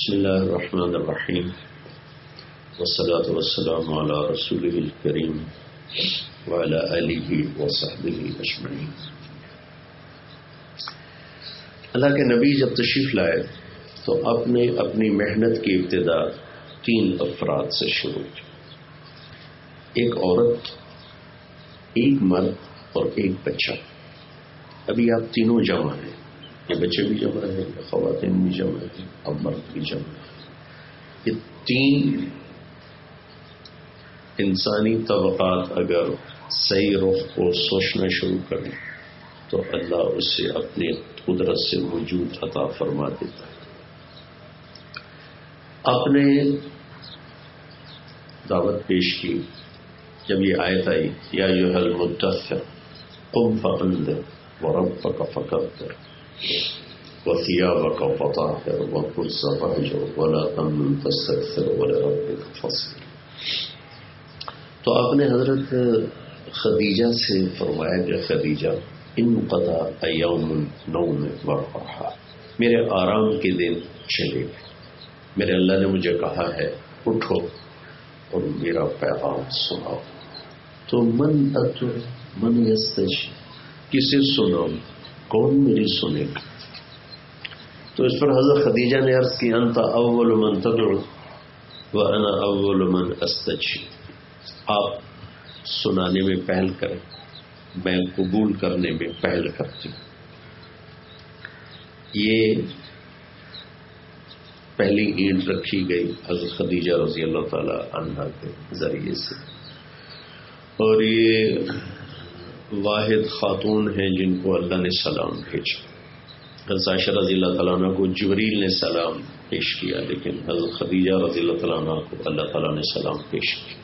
بسم الله الرحمن الرحيم. والصلاة والسلام على رسوله الكريم وعلى آله وصحبه أجمعين. اللہ کے نبی جب تشریف لائے تو اپنے اپنی محنت کی ابتدا تین افراد سے شروع کی۔ ایک عورت، ایک مرد اور ایک بچہ۔ ابھی آپ تینوں جمع ہیں۔ یہ بچے بھی جمع ہیں خواتین بھی جمع ہیں اب مرد بھی جمع ہیں یہ تین انسانی طبقات اگر صحیح رخ کو سوچنا شروع کریں، تو اللہ اسے اپنی قدرت سے موجود عطا فرما دیتا ہے۔ اپنے دعوت پیش کی، جب یہ آیت آئی، یا یو حل مدثر قم فاندر وربک فکبر وثيابك فطهر وقل فهجر ولا تمن تستكثر ولربك فاصبر. تو آپ نے حضرت خدیجہ سے فرمایا کہ خدیجہ، ان قطع ایوم نوم ورفاحا میرے آرام کے دن چلے۔ میرے اللہ نے مجھے کہا ہے، اٹھو اور میرا پیغام سناؤ۔ تو من اتر من یستش کسے سناؤ۔ کون میری سنے گا؟ تو اس پر حضرت خدیجہ نے عرض کی، انت اول من تدعو و انا اول من استجی آپ سنانے میں پہل کریں، میں قبول کرنے میں پہل کرتی ہوں۔ یہ پہلی اینٹ رکھی گئی حضرت خدیجہ رضی اللہ تعالی عنہ کے ذریعے سے۔ اور یہ واحد خاتون ہیں جن کو اللہ نے سلام بھیجا۔ حضرت رضی اللہ تعالیٰ عنہ کو جبریل نے سلام پیش کیا، لیکن حضرت خدیجہ رضی اللہ تعالیٰ عنہ کو اللہ تعالیٰ نے سلام پیش کیا۔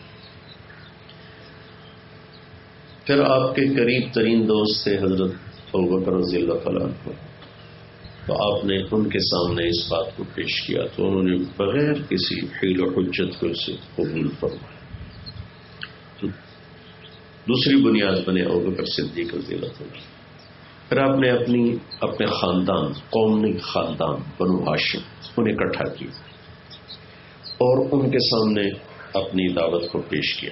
پھر آپ کے قریب ترین دوست تھے حضرت ابکر رضی اللہ تعالیٰ عنہ۔ تو آپ نے ان کے سامنے اس بات کو پیش کیا، تو انہوں نے بغیر کسی حیل و حجت کو اسے قبول فرمایا۔ دوسری بنیاد بنے اوبکر صدیق رضی اللہ تعالیٰ پھر آپ نے اپنی اپنے خاندان قومی خاندان، بنو ہاشم، انہیں اکٹھا کیا۔ اور ان کے سامنے اپنی دعوت کو پیش کیا۔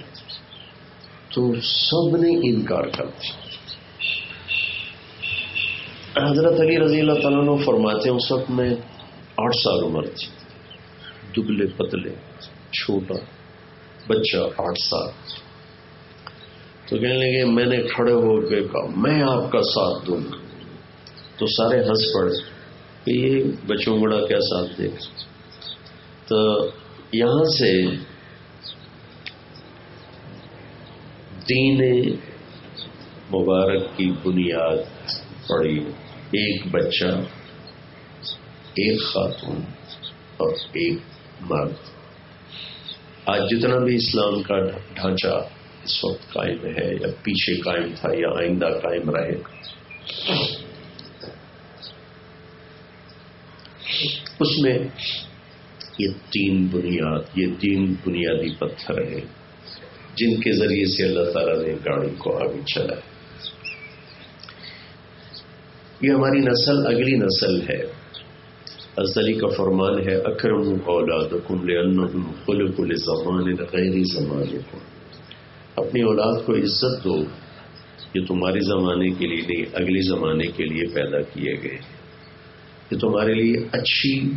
تو سب نے انکار کر دیا۔ حضرت علی رضی اللہ تعالیٰ نے فرماتے ہیں، اس وقت میں آٹھ سال عمر تھی۔ دبلے پتلے، چھوٹا بچہ آٹھ سال۔ تو کہنے لگے، میں نے کھڑے ہو کے کہا، میں آپ کا ساتھ دوں گا۔ تو سارے ہنس پڑے کہ یہ بچوں بڑا کیا ساتھ دے تو یہاں سے دین مبارک کی بنیاد پڑی۔ ایک بچہ، ایک خاتون اور ایک مرد۔ آج جتنا بھی اسلام کا ڈھانچہ اس وقت قائم ہے یا پیچھے قائم تھا یا آئندہ قائم رہے۔ گا اس میں یہ تین بنیاد، یہ تین بنیادی پتھر ہیں، جن کے ذریعے سے اللہ تعالیٰ نے گاڑی کو آگے چلا یہ ہماری نسل اگلی نسل ہے۔ ازلی کا فرمان ہے اکرم اولاد کم لے کل زمان غیر زمانے کو اپنی اولاد کو عزت دو یہ تمہارے زمانے کے لیے نہیں، اگلے زمانے کے لیے پیدا کیے گئے یہ تمہارے لیے اچھی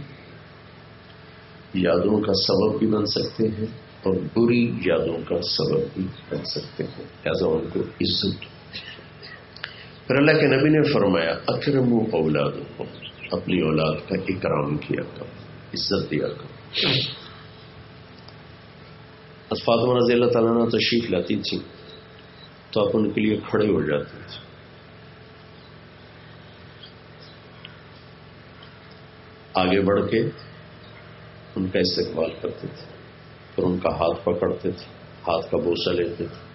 یادوں کا سبب بھی بن سکتے ہیں اور بری یادوں کا سبب بھی بن سکتے ہیں۔ لہٰذا ان کو عزت دو۔ پھر اللہ کے نبی نے فرمایا اکرم و کو اپنی اولاد کا اکرام کیا کرو، عزت دیا کرو۔ فاطمہ رضی اللہ تعالیٰ نے تشریف لاتی تھی، تو آپ ان کے لیے کھڑے ہو جاتے تھے۔ آگے بڑھ کے ان کا استقبال کرتے تھے، پھر ان کا ہاتھ پکڑتے تھے، ہاتھ کا بوسہ لیتے تھے،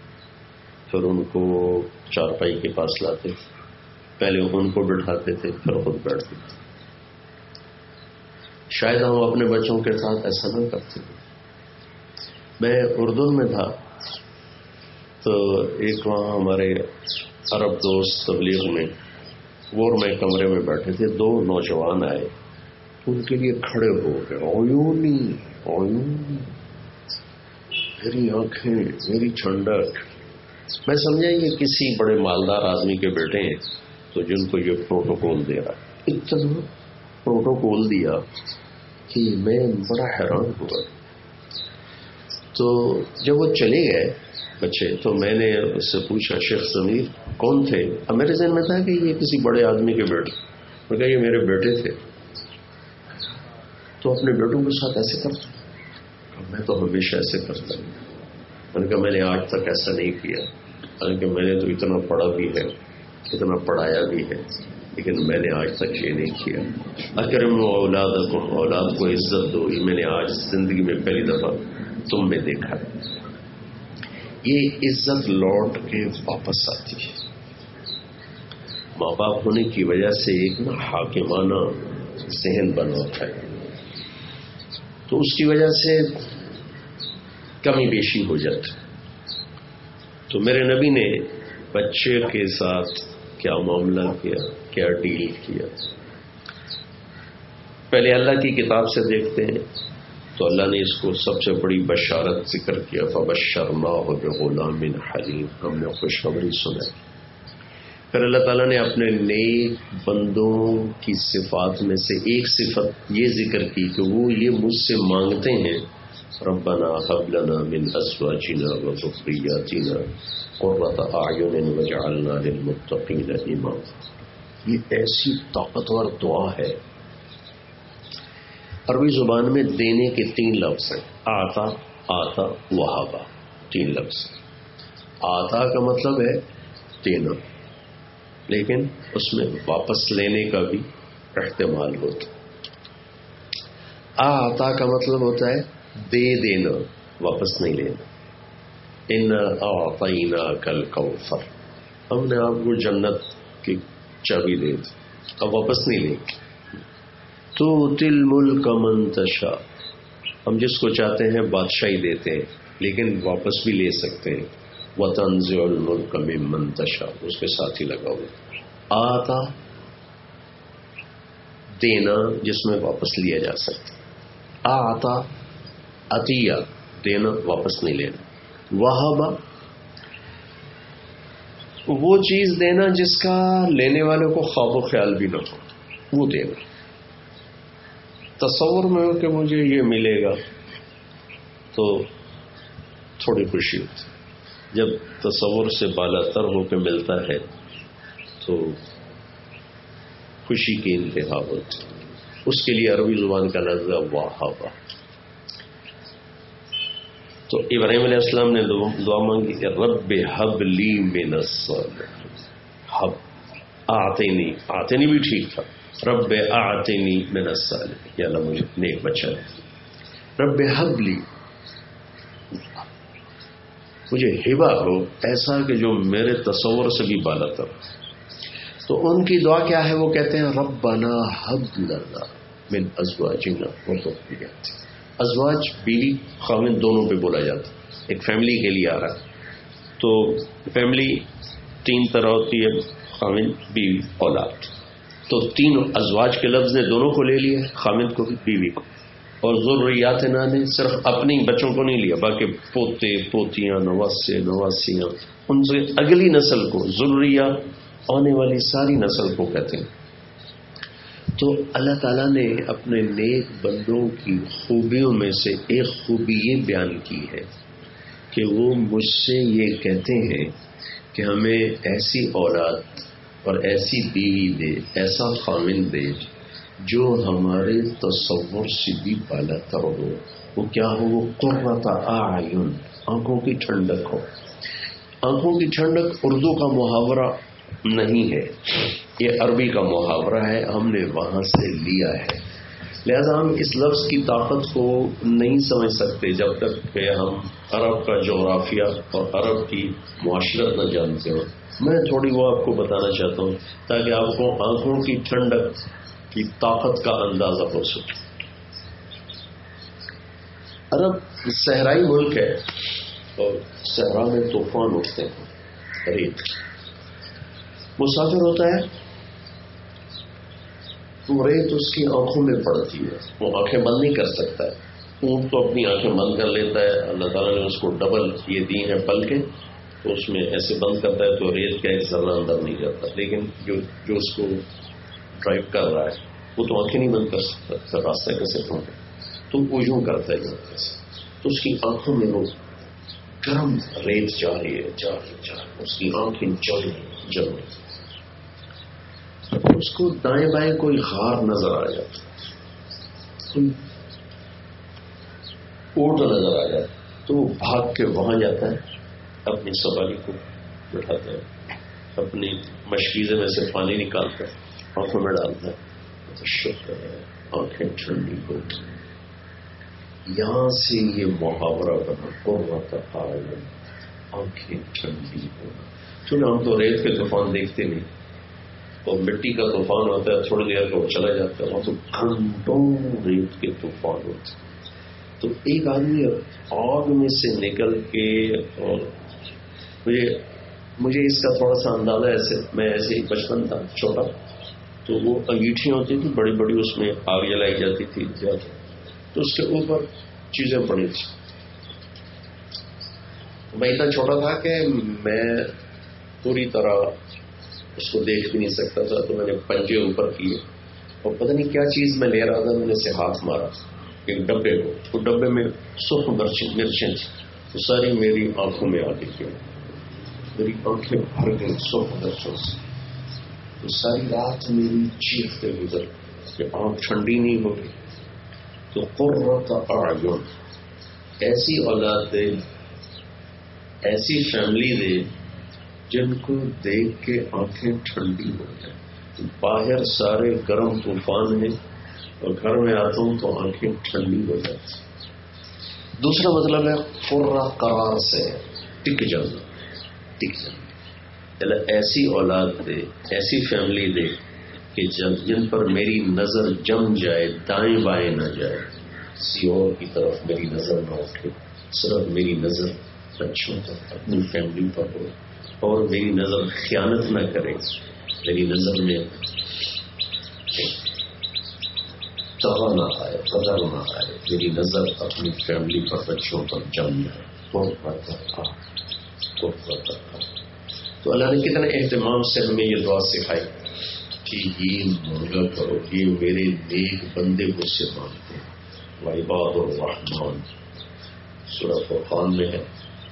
پھر ان کو چارپائی کے پاس لاتے تھے۔ پہلے ان کو بٹھاتے تھے، پھر خود بیٹھتے تھے۔ شاید ہم اپنے بچوں کے ساتھ ایسا نہ کرتے۔ تھے میں اردن میں تھا۔ تو ایک وہاں ہمارے عرب دوست تبلیغ میں، وہ اور میں کمرے میں بیٹھے تھے، دو نوجوان آئے۔ ان کے لیے کھڑے ہو گئے۔ اویونی اویونی میری آنکھیں، میری ٹھنڈک میں سمجھا یہ کسی بڑے مالدار آدمی کے بیٹے ہیں، تو جن کو یہ پروٹوکول دے رہا ہے۔ اتنا پروٹوکول دیا کہ میں بڑا حیران ہوا۔ تو جب وہ چلے گئے بچے، تو میں نے اس سے پوچھا، شیخ سمیر کون تھے؟ اب میرے ذہن میں تھا کہ یہ کسی بڑے آدمی کے بیٹے۔ میں کہا، یہ میرے بیٹے تھے۔ تو اپنے بیٹوں کے ساتھ ایسے کرتا میں تو ہمیشہ ایسے کرتا ہوں۔ میں نے کہا، میں نے آج تک ایسا نہیں کیا۔ حالانکہ میں نے تو اتنا پڑھا بھی ہے، اتنا پڑھایا بھی ہے۔ لیکن میں نے آج تک یہ نہیں کیا۔ اکرم اولاد اولاد کو عزت دو، یہ میں نے آج زندگی میں پہلی دفعہ تم میں دیکھا یہ عزت لوٹ کے واپس آتی ہے۔ ماں باپ ہونے کی وجہ سے ایک نا حاکمانہ ذہن بن ہوتا ہے۔ تو اس کی وجہ سے کمی بیشی ہو جاتی۔ تو میرے نبی نے بچے کے ساتھ کیا معاملہ کیا کیا ڈیل کیا۔ پہلے اللہ کی کتاب سے دیکھتے ہیں۔ تو اللہ نے اس کو سب سے بڑی بشارت ذکر کیا فبشر ہو جو غلام حلیم ہم نے خوشخبری سنا۔ پھر اللہ تعالیٰ نے اپنے نیک بندوں کی صفات میں سے ایک صفت یہ ذکر کی کہ وہ یہ مجھ سے مانگتے ہیں ربنا هب لنا من ازواجنا وذرياتنا قرة اعين واجعلنا للمتقين اماما یہ ایسی طاقتور دعا ہے۔ عربی زبان میں دینے کے تین لفظ ہیں۔ آتا آتا، وہابا۔ تین لفظ آتا کا مطلب ہے دینا، لیکن اس میں واپس لینے کا بھی احتمال ہوتا آتا کا مطلب ہوتا ہے دے دینا، واپس نہیں لینا۔ ان آئینہ کل کوفر ہم نے آپ کو جنت کی چابی دے دی، اب واپس نہیں لیں تو تل ملک منتشا ہم جس کو چاہتے ہیں بادشاہی دیتے ہیں، لیکن واپس بھی لے سکتے ہیں۔ وطن الملک میں منتشا اس کے ساتھ ہی لگا ہوا آتا، دینا جس میں واپس لیا جا سکتا۔ آتا عطیہ دینا واپس نہیں لینا۔ وہابا، وہ چیز دینا جس کا لینے والے کو خواب و خیال بھی نہ ہو، وہ دینا۔ تصور میں ہو کہ مجھے یہ ملے گا، تو تھوڑی خوشی ہوتی۔ جب تصور سے بالا تر ہو کے ملتا ہے، تو خوشی کی انتہا ہوتی۔ اس کے لیے عربی زبان کا لفظ واہ تو ابراہیم علیہ السلام نے دعا مانگی کہ رب حب لی من حب. آتے نہیں بھی ٹھیک تھا. رب آتے نہیں من یا اللہ مجھے نیک بچہ رب حب لی. مجھے ہبا ہو ایسا کہ جو میرے تصور سے بھی بالا تھا. تو ان کی دعا کیا ہے؟ وہ کہتے ہیں رب بنا حب لنا من ازواجنا. وہ تو ازواج، بیوی خامن دونوں پہ بولا جاتا ایک فیملی کے لیے آ رہا ہے۔ تو فیملی تین طرح ہوتی ہے خامن بیوی، اولاد۔ تو تین ازواج کے لفظ نے دونوں کو لے لیا خامد کو بیوی کو۔ اور ضروریات نا نے صرف اپنی بچوں کو نہیں لیا، باقی پوتے، پوتیاں، نواسے، نواسیاں۔ ان سے اگلی نسل کو، ضروریات، آنے والی ساری نسل کو کہتے ہیں۔ تو اللہ تعالیٰ نے اپنے نیک بندوں کی خوبیوں میں سے ایک خوبی یہ بیان کی ہے کہ وہ مجھ سے یہ کہتے ہیں کہ ہمیں ایسی اولاد اور ایسی بیوی دے، ایسا خامن دے جو ہمارے تصور سے بھی بالا تر ہو۔ وہ کیا ہو؟ وہ قرۃ آئین آنکھوں کی ٹھنڈک ہو۔ آنکھوں کی ٹھنڈک اردو کا محاورہ نہیں ہے۔ یہ عربی کا محاورہ ہے، ہم نے وہاں سے لیا ہے۔ لہذا ہم اس لفظ کی طاقت کو نہیں سمجھ سکتے جب تک کہ ہم عرب کا جغرافیہ اور عرب کی معاشرت نہ جانتے ہوں۔ میں تھوڑی وہ آپ کو بتانا چاہتا ہوں تاکہ آپ کو آنکھوں کی ٹھنڈک کی طاقت کا اندازہ ہو سکے۔ عرب صحرائی ملک ہے اور صحرا میں طوفان اٹھتے ہیں۔ ریت مسافر ہوتا ہے؟ تو ریت اس کی آنکھوں میں پڑتی ہے۔ وہ آنکھیں بند نہیں کر سکتا ہے۔ اونٹ تو اپنی آنکھیں بند کر لیتا ہے۔ اللہ تعالیٰ نے اس کو ڈبل یہ دی ہیں پل کے۔ تو اس میں ایسے بند کرتا ہے تو ریت کا ایک ذرہ اندر نہیں جاتا۔ لیکن جو جو اس کو ڈرائیو کر رہا ہے وہ تو آنکھیں نہیں بند کر سکتا۔ راستہ کیسے پہنچے؟ تو وہ یوں کرتا ہے۔ تو اس کی آنکھوں میں وہ گرم ریت جا رہی ہے جا رہی جا رہی اس کی آنکھیں جل رہی جل رہی اس کو دائیں بائیں کوئی ہار نظر آ جاتا اوٹ نظر آ جاتا تو وہ بھاگ کے وہاں جاتا ہے، اپنی سواری کو بٹھاتا ہے۔ اپنی مشکیزے میں سے پانی نکالتا ہے، آنکھوں میں ڈالتا ہے۔ شکر ہے، آنکھیں ٹھنڈی ہو یہاں سے یہ محاورہ بنا قربت عالم آنکھیں ٹھنڈی ہونا چونکہ ہم تو ریت کے طوفان دیکھتے نہیں۔ اور مٹی کا طوفان ہوتا ہے تھوڑی دیر کو چلا جاتا ہے۔ وہاں تو گھنٹوں ریت کے طوفان ہوتے تو ایک آدمی آگ میں سے نکل کے اور مجھے مجھے اس کا تھوڑا سا اندازہ ایسے، میں ایسے ہی بچپن تھا، چھوٹا۔ تو وہ انگیٹھیاں ہوتی تھیں، بڑی بڑی، اس میں آگ جلائی جاتی تھی زیادہ تو اس کے اوپر چیزیں پڑی تھی میں اتنا چھوٹا تھا کہ میں پوری طرح اس کو دیکھ بھی نہیں سکتا تھا، تو میں نے پنجے اوپر کیے۔ اور پتہ نہیں کیا چیز میں لے رہا تھا، میں نے سے ہاتھ مارا۔ ایک ڈبے کو، وہ ڈبے میں سرخ مرچیں تھیں۔ وہ ساری میری آنکھوں میں آ گئی میری آنکھیں بھر گئی سو درسوں سے۔ تو ساری رات میری چیختے گزر کہ آنکھ ٹھنڈی نہیں ہو گئی تو قرۃ اعین۔ ایسی اولاد دے، ایسی فیملی دے جن کو دیکھ کے آنکھیں ٹھنڈی ہو جائیں۔ باہر سارے گرم طوفان ہیں اور گھر میں آتا ہوں تو آنکھیں ٹھنڈی ہو جاتی دوسرا مطلب ہے قرہ قرار سے۔ ٹک جانا یعنی ایسی اولاد دے، ایسی فیملی دے کہ جب جن پر میری نظر جم جائے، دائیں بائیں نہ جائے کسی اور کی طرف میری نظر نہ اٹھے، صرف میری نظر بچوں پر، اپنی فیملی پر ہو، اور میری نظر خیانت نہ کرے، میری نظر میں چاہ نہ آئے، قدر نہ آئے، میری نظر اپنی فیملی پر بچوں پر جم جائے۔ بہت تو اللہ نے کتنے اہتمام سے ہمیں یہ دعا سکھائی۔ کہ یہ مانگا کرو یہ میرے نیک بندے مجھ سے مانگتے ہیں۔ وعباد الرحمان سورہ فرقان میں ہے۔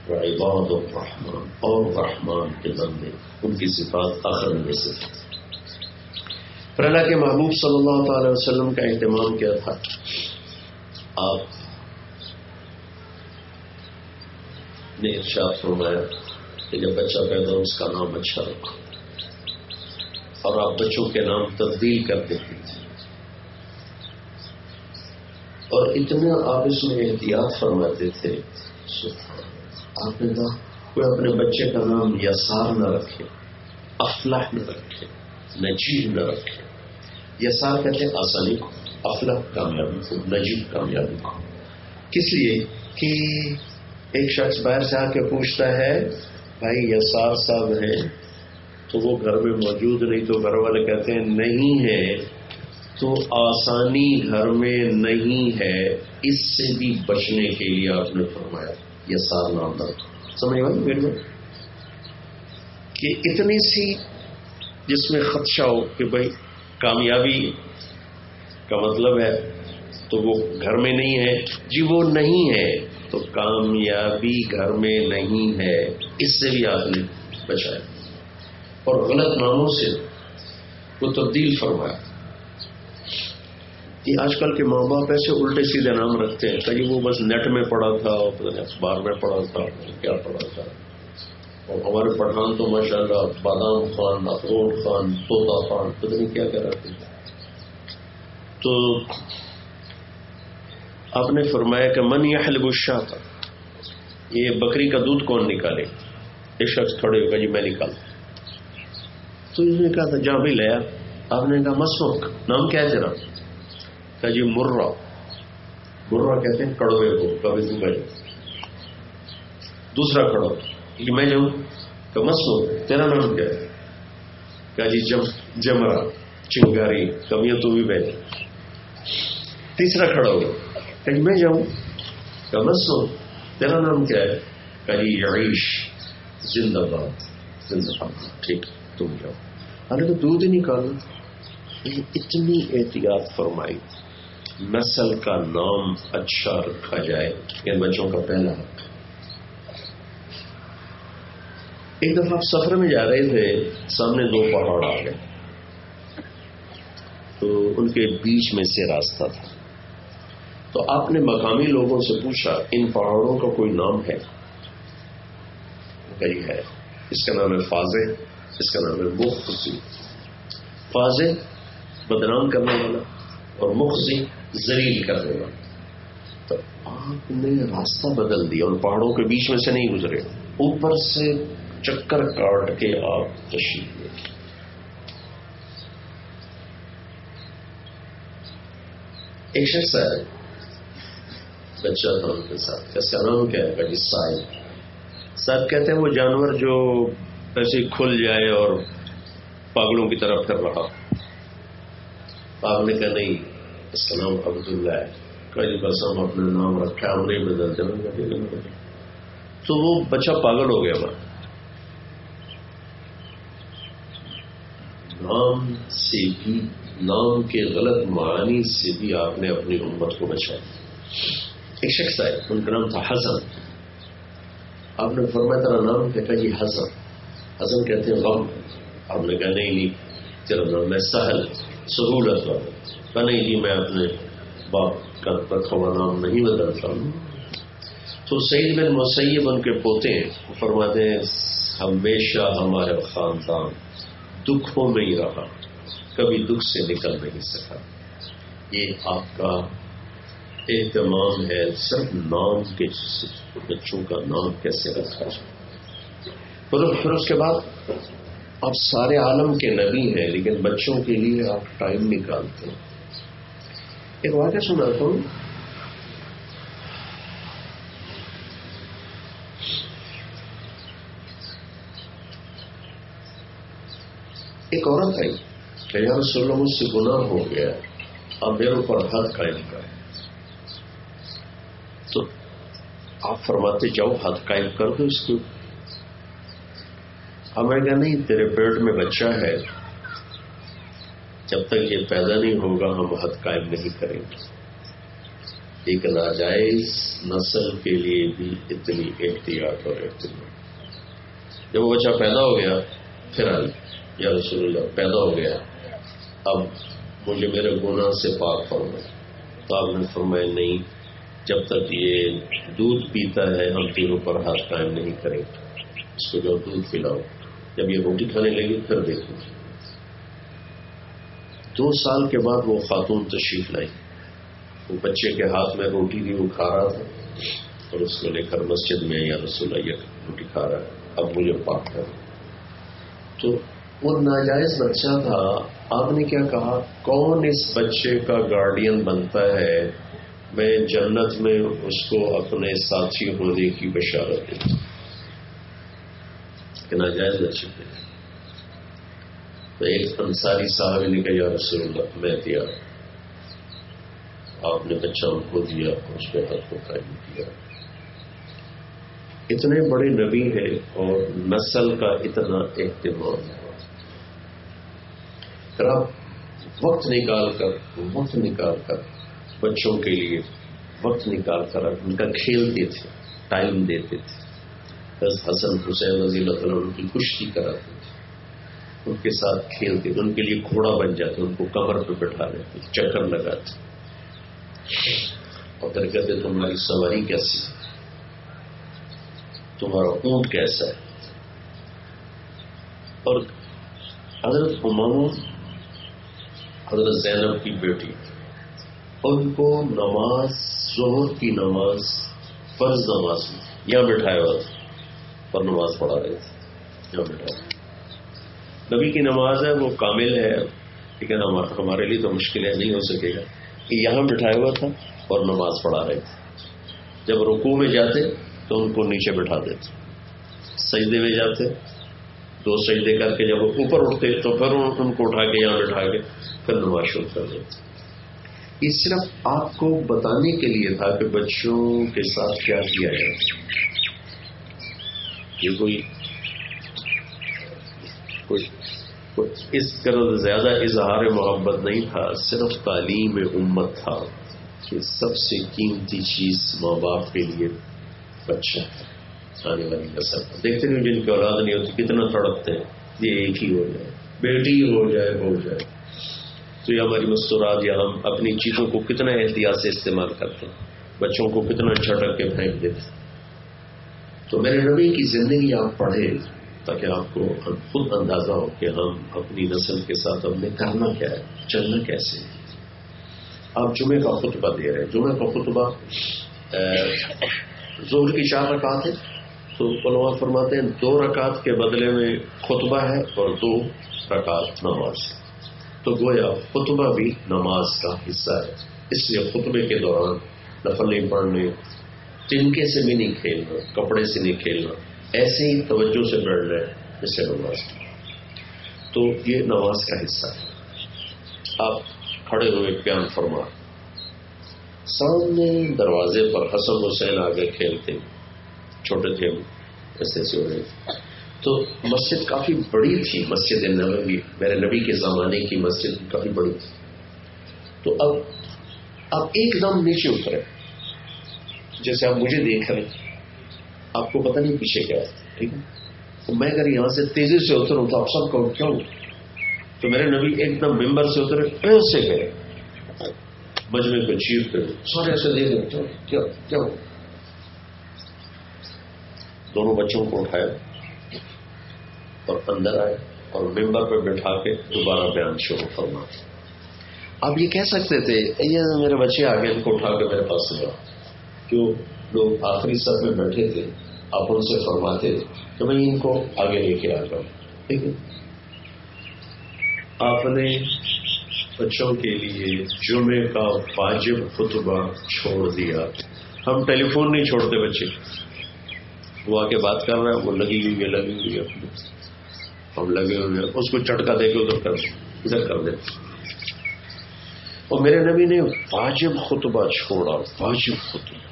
وعباد الرحمان اور رحمان کے بندے، ان کی صفات آخر میں سے۔ پر اللہ کے محبوب صلی اللہ تعالی وسلم کا اہتمام کیا تھا۔ آپ نے ارشاد فرمایا کہ جب بچہ پیدا ہو، اس کا نام اچھا رکھو۔ اور آپ بچوں کے نام تبدیل کر دیتے تھے اور اتنا آپ اس میں احتیاط فرماتے تھے آپ نے کہا، کوئی اپنے بچے کا نام یسار نہ رکھے، افلاح نہ رکھے، نجیب نہ رکھے۔ یسار کہتے ہیں، آسانی کو، افلاح کامیابی کو، نجیب کامیابی کو۔ کس لیے؟ کہ ایک شخص باہر سے آ کے پوچھتا ہے، بھائی، یسار صاحب ہیں تو وہ گھر میں موجود نہیں، تو گھر والے کہتے ہیں نہیں ہے۔ تو آسانی گھر میں نہیں ہے، اس سے بھی بچنے کے لیے آپ نے فرمایا، یہ یسار نام سمجھ بات میرے میں کہ اتنی سی جس میں خدشہ ہو کہ بھائی کامیابی کا مطلب ہے، تو وہ گھر میں نہیں ہے۔ جی وہ نہیں ہے، تو کامیابی گھر میں نہیں ہے۔ اس سے بھی آپ نے بچایا۔ اور غلط ناموں سے وہ تبدیل فرمایا۔ یہ آج کل کے ماں باپ ایسے الٹے سیدھے نام رکھتے ہیں کہیں وہ بس نیٹ میں پڑھا تھا اخبار میں پڑھا تھا کیا پڑھا تھا۔ اور ہمارے پٹھان تو ماشاء اللہ بادام خان اخروٹ خان توتا خان، پتہ نہیں کیا کہہ رہے تھے۔ تو آپ نے فرمایا کہ من یا حلب الشاہ تھا یہ بکری کا دودھ کون نکالے؟ ایک شخص کھڑے ہوگا جی میں نکال تو اس نے کہا تھا جہاں بھی لیا آپ نے کہا مسمک نام کیا تیرا؟ کہا جی مرا مرا کہتے ہیں کڑوے کو، کبھی تم میں دوسرا کڑو کہ جی، میں جاؤں۔ کہ مسمک تیرا نام کیا ہے؟ کہا جی جم جمرا چنگاری کمیاں تو بھی بیٹھے تیسرا کھڑا ہو کہیں جی، میں جاؤں۔ کہ بس سو تیرا نام کیا ہے؟ کہیں جی، عیش زندہ باد زندہ باد۔ ٹھیک۔ ہے تم جاؤ ارے تو دودھ ہی اتنی احتیاط فرمائی۔ نسل کا نام اچھا رکھا جائے ان بچوں کا پہلا حق۔ ایک دفعہ آپ سفر میں جا رہے تھے، سامنے دو پہاڑ آ گئے۔ تو ان کے بیچ میں سے راستہ تھا۔ تو آپ نے مقامی لوگوں سے پوچھا، ان پہاڑوں کا کوئی نام ہے؟ کئی ہے۔ اس کا نام ہے فاضح اس کا نام ہے مخصی فاضح بدنام کرنے والا اور مخصی زلیل کرنے والا۔ تو آپ نے راستہ بدل دیا ان پہاڑوں کے بیچ میں سے نہیں گزرے۔ اوپر سے چکر کاٹ کے آپ تشریف لے ایک شخص ہے بچہ تھا ان کے ساتھ اس کا نام کیا ہے؟ بھائی صاحب۔ صاحب کہتے ہیں وہ جانور جو ایسے کھل جائے اور پاگلوں کی طرف پھر رہا۔ پاگل کا نہیں، اس کا نام عبداللہ ہے۔ کئی بس ہم اپنے نام رکھا ہم نہیں بدلتے تو وہ بچہ پاگل ہو گیا وہاں نام سے بھی، نام کے غلط معانی سے بھی آپ نے اپنی امت کو بچایا۔ ایک شخص ہے ان کا نام تھا حسن۔ آپ نے فرمایا، تیرا نام کہتا جی حسن۔ حسن کہتے ہیں، غم. آپ نے کہا، نہیں نہیں تیرا نام میں سہل، سہولت والا کہا، نہیں جی میں اپنے باپ کا رکھا ہوا نام نہیں بدلتا ہوں. تو سعید بن مسیب ان کے پوتے ہیں فرماتے ہیں، ہمیشہ ہمارے خاندان دکھوں میں ہی رہا، کبھی دکھ سے نکل نہیں سکا. یہ آپ کا اہتمام ہے، صرف نام کے، بچوں کا نام کیسے رکھا جائے؟ مطلب پھر اس کے بعد آپ سارے عالم کے نبی ہیں، لیکن بچوں کے لیے آپ ٹائم نکالتے ہیں۔ ایک واقعہ سناتا ہوں۔ ایک عورت آئی کہ یا رسول اللہ، مجھ سے گناہ ہو گیا اب میرے اوپر حد قائم کر تو آپ فرماتے جاؤ، حد قائم کر دو اس کے اوپر۔ ہمیں کہا، نہیں، تیرے پیٹ میں بچہ ہے، جب تک یہ پیدا نہیں ہوگا، ہم حد قائم نہیں کریں گے۔ ایک ناجائز نسل کے لیے بھی اتنی احتیاط اور احتیاط جب وہ بچہ پیدا ہو گیا، پھر آئی یا رسول اللہ، پیدا ہو گیا۔ اب مجھے میرے گناہ سے پاک فرمائے۔ تو آپ نے فرمایا، نہیں، جب تک یہ دودھ پیتا ہے، ہم تینوں پر ہاتھ قائم نہیں کریں اس کو جب دودھ پلاؤ۔ جب یہ روٹی کھانے لگی پھر دیکھو۔ دو سال کے بعد وہ خاتون تشریف لائی۔ وہ بچے کے ہاتھ میں روٹی بھی وہ کھا رہا تھا۔ اور اس کو لے کر مسجد میں یا رسول یہ روٹی کھا رہا ہے۔ اب مجھے پاک کر تو وہ ناجائز بچہ تھا۔ آپ نے کیا کہا؟ کون اس بچے کا گارڈین بنتا ہے؟ میں جنت میں اس کو اپنے ساتھی ہونے کی بشارت دوں کہ ناجائز بچے تھے تو ایک انصاری صاحب نے کہا، یا رسول اللہ، میں دیا۔ آپ نے بچہ ان کو دیا، اس کے حق کو قائم کیا۔ اتنے بڑے نبی ہیں اور نسل کا اتنا اہتمام ہے۔ آپ وقت نکال کر، وقت نکال کر بچوں کے لیے وقت نکال کر ان کا کھیلتے تھے، ٹائم دیتے تھے۔ بس حسن حسین رضی اللہ تعالیٰ ان کی کشتی کراتے تھے ان کے ساتھ کھیلتے، ان کے لیے گھوڑا بن جاتے ان کو کمر پہ بٹھا لیتے چکر لگاتے اور پھر کہتے تمہاری سواری کیسی تمہارا اونٹ کیسا ہے؟ اور حضرت امام حضرت زینب کی بیٹی، ان کو نماز، ظہر کی نماز، فرض نماز، یہاں بٹھایا ہوا تھا اور نماز پڑھا رہے تھے نبی کی نماز ہے، وہ کامل ہے۔ لیکن ہمارے لیے تو مشکلیں نہیں ہو سکے گا۔ کہ یہاں بٹھایا ہوا تھا اور نماز پڑھا رہے تھے۔ جب رکوع میں جاتے تو ان کو نیچے بٹھا دیتے۔ سجدے میں جاتے، دو سجدے کر کے جب وہ اوپر اٹھتے تو پھر ان کو اٹھا کے یہاں بٹھا کے پھر نماز شروع کر دیتے۔ یہ صرف آپ کو بتانے کے لیے تھا کہ بچوں کے ساتھ کیا کیا جائے۔ یہ کوئی اس طرح زیادہ اظہار محبت نہیں تھا، صرف تعلیم امت تھا کہ سب سے قیمتی چیز ماں باپ کے لیے بچہ ہے، آنے والی نسل دیکھتے نہیں جن کی اولاد نہیں ہوتی، کتنا تڑپتے ہیں، یہ ایک ہی ہو جائے، بیٹی ہو جائے ہو جائے۔ تو یہ ہماری مستورات یا ہم اپنی چیزوں کو کتنا احتیاط سے استعمال کرتے ہیں، بچوں کو کتنا چھٹک کے پھینک دیتے ہیں۔ تو میرے نبی کی زندگی آپ پڑھے تاکہ آپ کو خود اندازہ ہو کہ ہم اپنی نسل کے ساتھ ہم نے کرنا کیا ہے، چلنا کیسے ہے آپ جمعے کا خطبہ دے رہے ہیں۔ جمعے کا خطبہ زور کی چار رکعت ہے تو علماء فرماتے ہیں، دو رکعت کے بدلے میں خطبہ ہے اور دو رکعت نماز۔ ہے تو گویا خطبہ بھی نماز کا حصہ ہے۔ اس لیے خطبے کے دوران نفل پڑھنے تنکے سے بھی نہیں کھیلنا، کپڑے سے نہیں کھیلنا، ایسے ہی توجہ سے بیٹھ رہے جیسے نماز۔ تو یہ نماز کا حصہ ہے۔ آپ کھڑے ہوئے بیان فرما۔ سامنے دروازے پر حسن حسین آگے کھیلتے چھوٹے تھے ایسے ایسے ہو رہے تو مسجد کافی بڑی تھی، مسجد نبوی، میرے نبی کے زمانے کی مسجد کافی بڑی تھی۔ تو اب آپ ایک دم نیچے اترے۔ جیسے آپ مجھے دیکھ رہے ہیں، آپ کو پتہ نہیں پیچھے کیا ہے، ٹھیک ہے؟ تو میں اگر یہاں سے تیزی سے اتروں تو آپ سب کو کیوں؟ تو میرے نبی ایک دم ممبر سے اترے ایسے گئے۔ مجمے کو چیف کر سارے ایسے دے دیں کیا کیا دونوں بچوں کو اٹھایا اور اندر آئے اور ممبر پہ بٹھا کے دوبارہ بیان شروع کرنا آپ یہ کہہ سکتے تھے یہ میرے بچے آگے ان کو اٹھا کے میرے پاس سے جو لوگ آخری سب میں بیٹھے تھے، آپ ان سے فرماتے تھے کہ میں ان کو آگے لے کے آ جاؤں ٹھیک ہے؟ آپ نے بچوں کے لیے جمعے کا واجب خطبہ چھوڑ دیا۔ ہم ٹیلی فون نہیں چھوڑتے بچے۔ وہ آ کے بات کر رہے ہیں وہ لگی ہوئی ہے، لگی ہوئی ہے۔ ہم لگے ہوئے ہیں۔ اس کو چٹکا دے کے ادھر کر ادھر کر دیتے اور میرے نبی نے واجب خطبہ چھوڑا، واجب خطبہ۔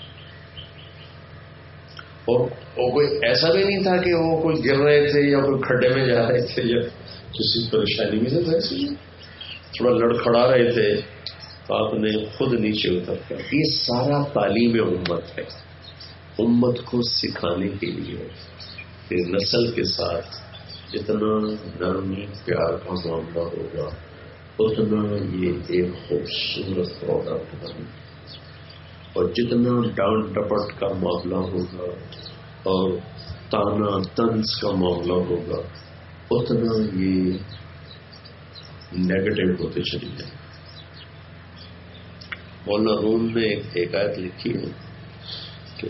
اور وہ کوئی ایسا بھی نہیں تھا کہ وہ کوئی گر رہے تھے یا کوئی کھڈے میں جا رہے تھے یا کسی پریشانی میں سے تھوڑا لڑکھڑا رہے تھے۔ تو آپ نے خود نیچے اتر کر۔ یہ سارا تعلیم امت ہے۔ امت کو سکھانے کے لیے۔ کہ نسل کے ساتھ جتنا نرمی پیار کا معاملہ ہوگا، اتنا یہ ایک خوبصورت پروڈکٹ بنے اور جتنا ڈانٹ ڈپٹ کا معاملہ ہوگا اور تانا تنس کا معاملہ ہوگا، اتنا یہ نیگیٹو ہوتے چلی جائیں۔ مولانا روم نے ایک آیت لکھی ہے کہ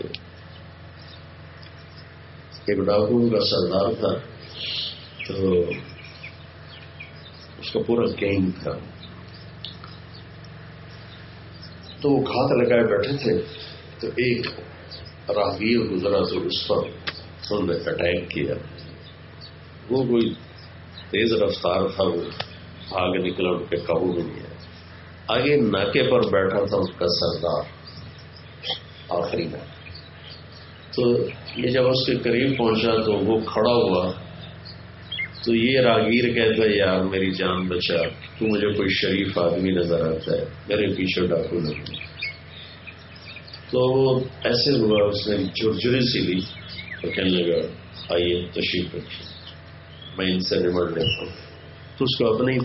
ایک ڈاکو کا سردار تھا تو اس کا پورا گینگ تھا۔ تو وہ گھات لگائے بیٹھے تھے، تو ایک راہگیر گزرا تو اس پر انہوں نے اٹیک کیا۔ وہ کوئی تیز رفتار تھا، وہ آگ نکلا، ان کے قابو میں نہیں آیا۔ آگے ناکے پر بیٹھا تھا اس کا سردار، آخری میں تو یہ جب اس کے قریب پہنچا تو وہ کھڑا ہوا تو یہ راگیر کہتا ہے، یار میری جان بچا، تو مجھے کوئی شریف آدمی نظر آتا ہے، میرے پیچھے ڈاکو نہیں تو وہ ایسے ہوا، اس نے جھرجھری سی لی تو کہنے لگا، آئیے تشریف رکھیے، میں ان سے نمٹ لیتا ہوں. تو اس کو اپنے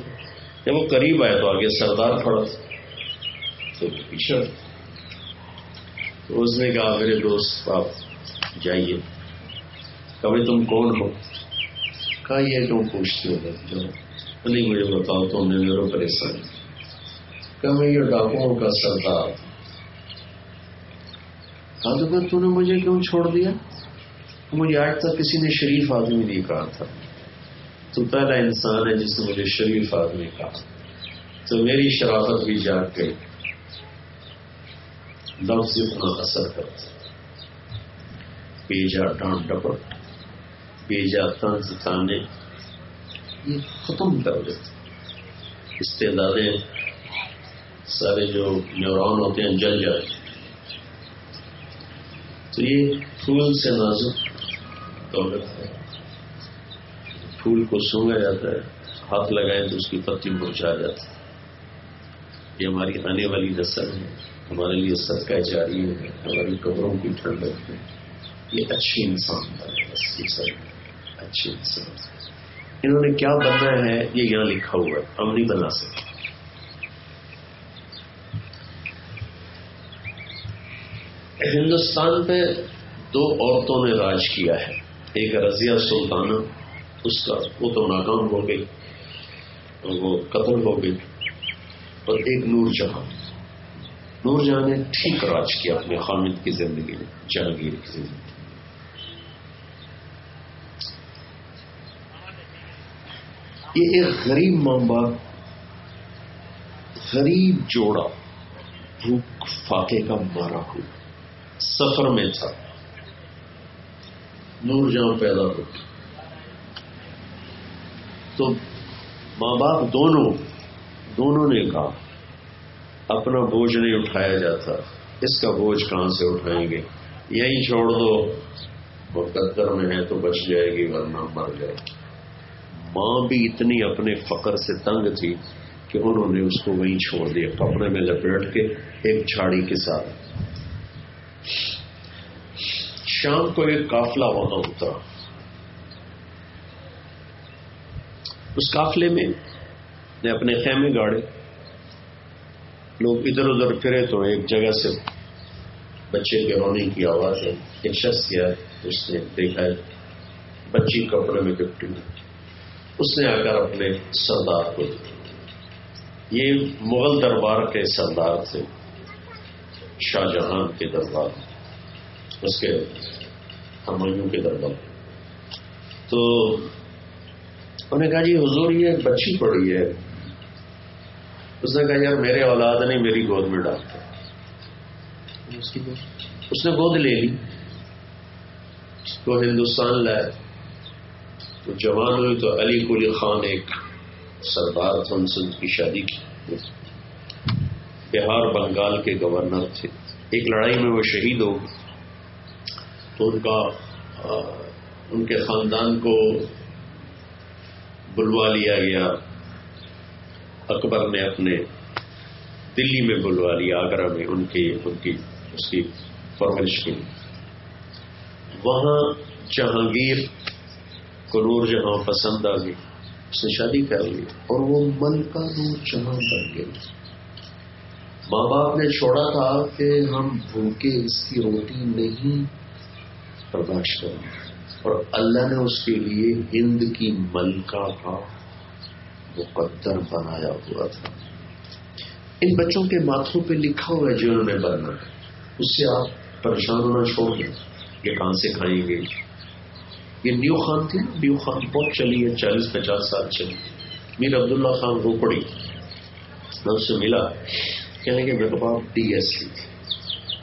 جب وہ قریب آئے تو آگے سردار کھڑا تو پیچھے تو اس نے کہا، میرے دوست، آپ جائیے، کبھی تم کون ہو؟ کہا یہ کیوں پوچھتے ہو جو نہیں مجھے بتاؤ تو نے میرے پریشانی کہ میں یہ ڈاکوؤں کا سردار۔ کہا تو پھر تو نے مجھے کیوں چھوڑ دیا؟ مجھے آج تک کسی نے شریف آدمی نہیں کہا تھا۔ تو پہلا انسان ہے جس نے مجھے شریف آدمی کہا۔ تو میری شرافت بھی جاگ گئی لفظ اتنا اثر کرتا بیجا ڈانٹ ڈپٹ۔ بیجا تنز تانے یہ ختم کر دیتے استعدادیں سارے جو نیورون ہوتے ہیں جل جاتے تو یہ پھول سے نازک دولت ہے۔ پھول کو سونگا جاتا ہے، ہاتھ لگائیں تو اس کی پتی مرچا جاتی ہے۔ یہ ہماری آنے والی نسل ہے۔ ہمارے لیے صدقہ جاری ہے۔ ہماری قبروں کی ٹھنڈک ہے۔ یہ اچھی انسان ہے اچھی انسان انہوں نے کیا بننا ہے یہ یہاں لکھا ہوا ہے، ہم نہیں بنا سکتے۔ ہندوستان پہ دو عورتوں نے راج کیا ہے۔ ایک رضیہ سلطانہ، اس کا وہ تو ناکام ہو گئی وہ قتل ہو گئی، اور ایک نور جہاں نور جہاں نے ٹھیک راج کیا اپنے خامد کی زندگی میں، جہانگیر کی زندگی یہ ایک غریب ماں باپ غریب جوڑا، بھوک فاقے کا مارا ہوا سفر میں تھا۔ نور جہاں پیدا ہو۔ تو ماں باپ دونوں دونوں نے کہا، اپنا بوجھ نہیں اٹھایا جاتا، اس کا بوجھ کہاں سے اٹھائیں گے؟ یہیں چھوڑ دو، وہ قدر میں ہے تو بچ جائے گی، ورنہ مر جائے گی۔ ماں بھی اتنی اپنے فقر سے تنگ تھی کہ انہوں نے اس کو وہیں چھوڑ دیا، کپڑے میں لپیٹ کے ایک چھاڑی کے ساتھ۔ شام کو ایک کافلا وہاں اترا۔ اس کافلے میں نے اپنے خیمے گاڑے۔ لوگ ادھر ادھر پھرے تو ایک جگہ سے بچے کے رونے کی آواز ہے۔ ایک شخص کیا اس نے دیکھا ہے، بچی کپڑے میں لپٹی اس نے آ کر اپنے سردار کو یہ مغل دربار کے سردار تھے شاہ جہاں کے دربار اس کے ہمایوں کے دربار تو انہوں نے کہا جی حضور یہ بچی پڑی ہے۔ اس نے کہا یار میرے اولاد نہیں میری گود میں ڈالتے اس نے گود لے لی۔ تو ہندوستان لائے۔ تو جوان ہوئی تو علی کلی خان ایک سردار تھا ان سے کی شادی کی۔ بہار بنگال کے گورنر تھے۔ ایک لڑائی میں وہ شہید ہو تو ان کا ان کے خاندان کو بلوا لیا گیا۔ اکبر نے اپنے دلی میں بلوا لیا، آگرہ میں ان کی ان کی، اس کی پرورش کے لیے وہاں جہانگیر کو نور جہاں پسند آ گئی، اس نے شادی کر لی اور وہ من کا نور جہاں بن گئی۔ ماں باپ نے چھوڑا تھا کہ ہم بھوکے اس کی روٹی نہیں برداشت کریں۔ اور اللہ نے اس کے لیے ہند کی ملکہ کا مقدر بنایا ہوا تھا۔ ان بچوں کے ماتھوں پہ لکھا ہوا ہے جنہوں نے بننا ہے اس سے آپ پریشان ہونا چھوڑ دیں۔ یہ کہاں سے کھائیں گے؟ یہ نیو خان تھی نیو خان بہت چلی ہے، چالیس پچاس سال چلی۔ میر عبداللہ خان روپڑی میں اس سے ملا۔ کہنے کے میرے باپ ڈی ایس سی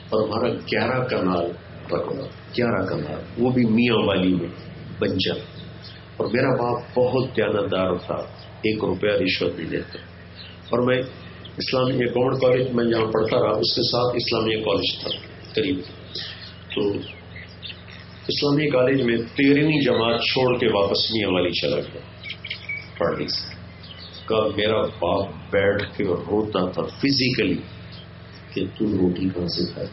اور ہمارا گیارہ کنال رکھنا گیارہ کنال۔ وہ بھی میاں والی میں بنجر اور میرا باپ بہت دیانتدار تھا۔ ایک روپیہ رشوت نہیں دیتے اور میں اسلامی گورنمنٹ کالج میں جہاں پڑھتا رہا، اس کے ساتھ اسلامیہ کالج تھا، قریب۔ تو اسلامیہ کالج میں تیرہویں جماعت چھوڑ کے واپس میاں والی چلا گیا۔ پڑھنے سے کب میرا باپ بیٹھ کے روتا تھا فزیکلی کہ تو روٹی کہاں سے کھائے؟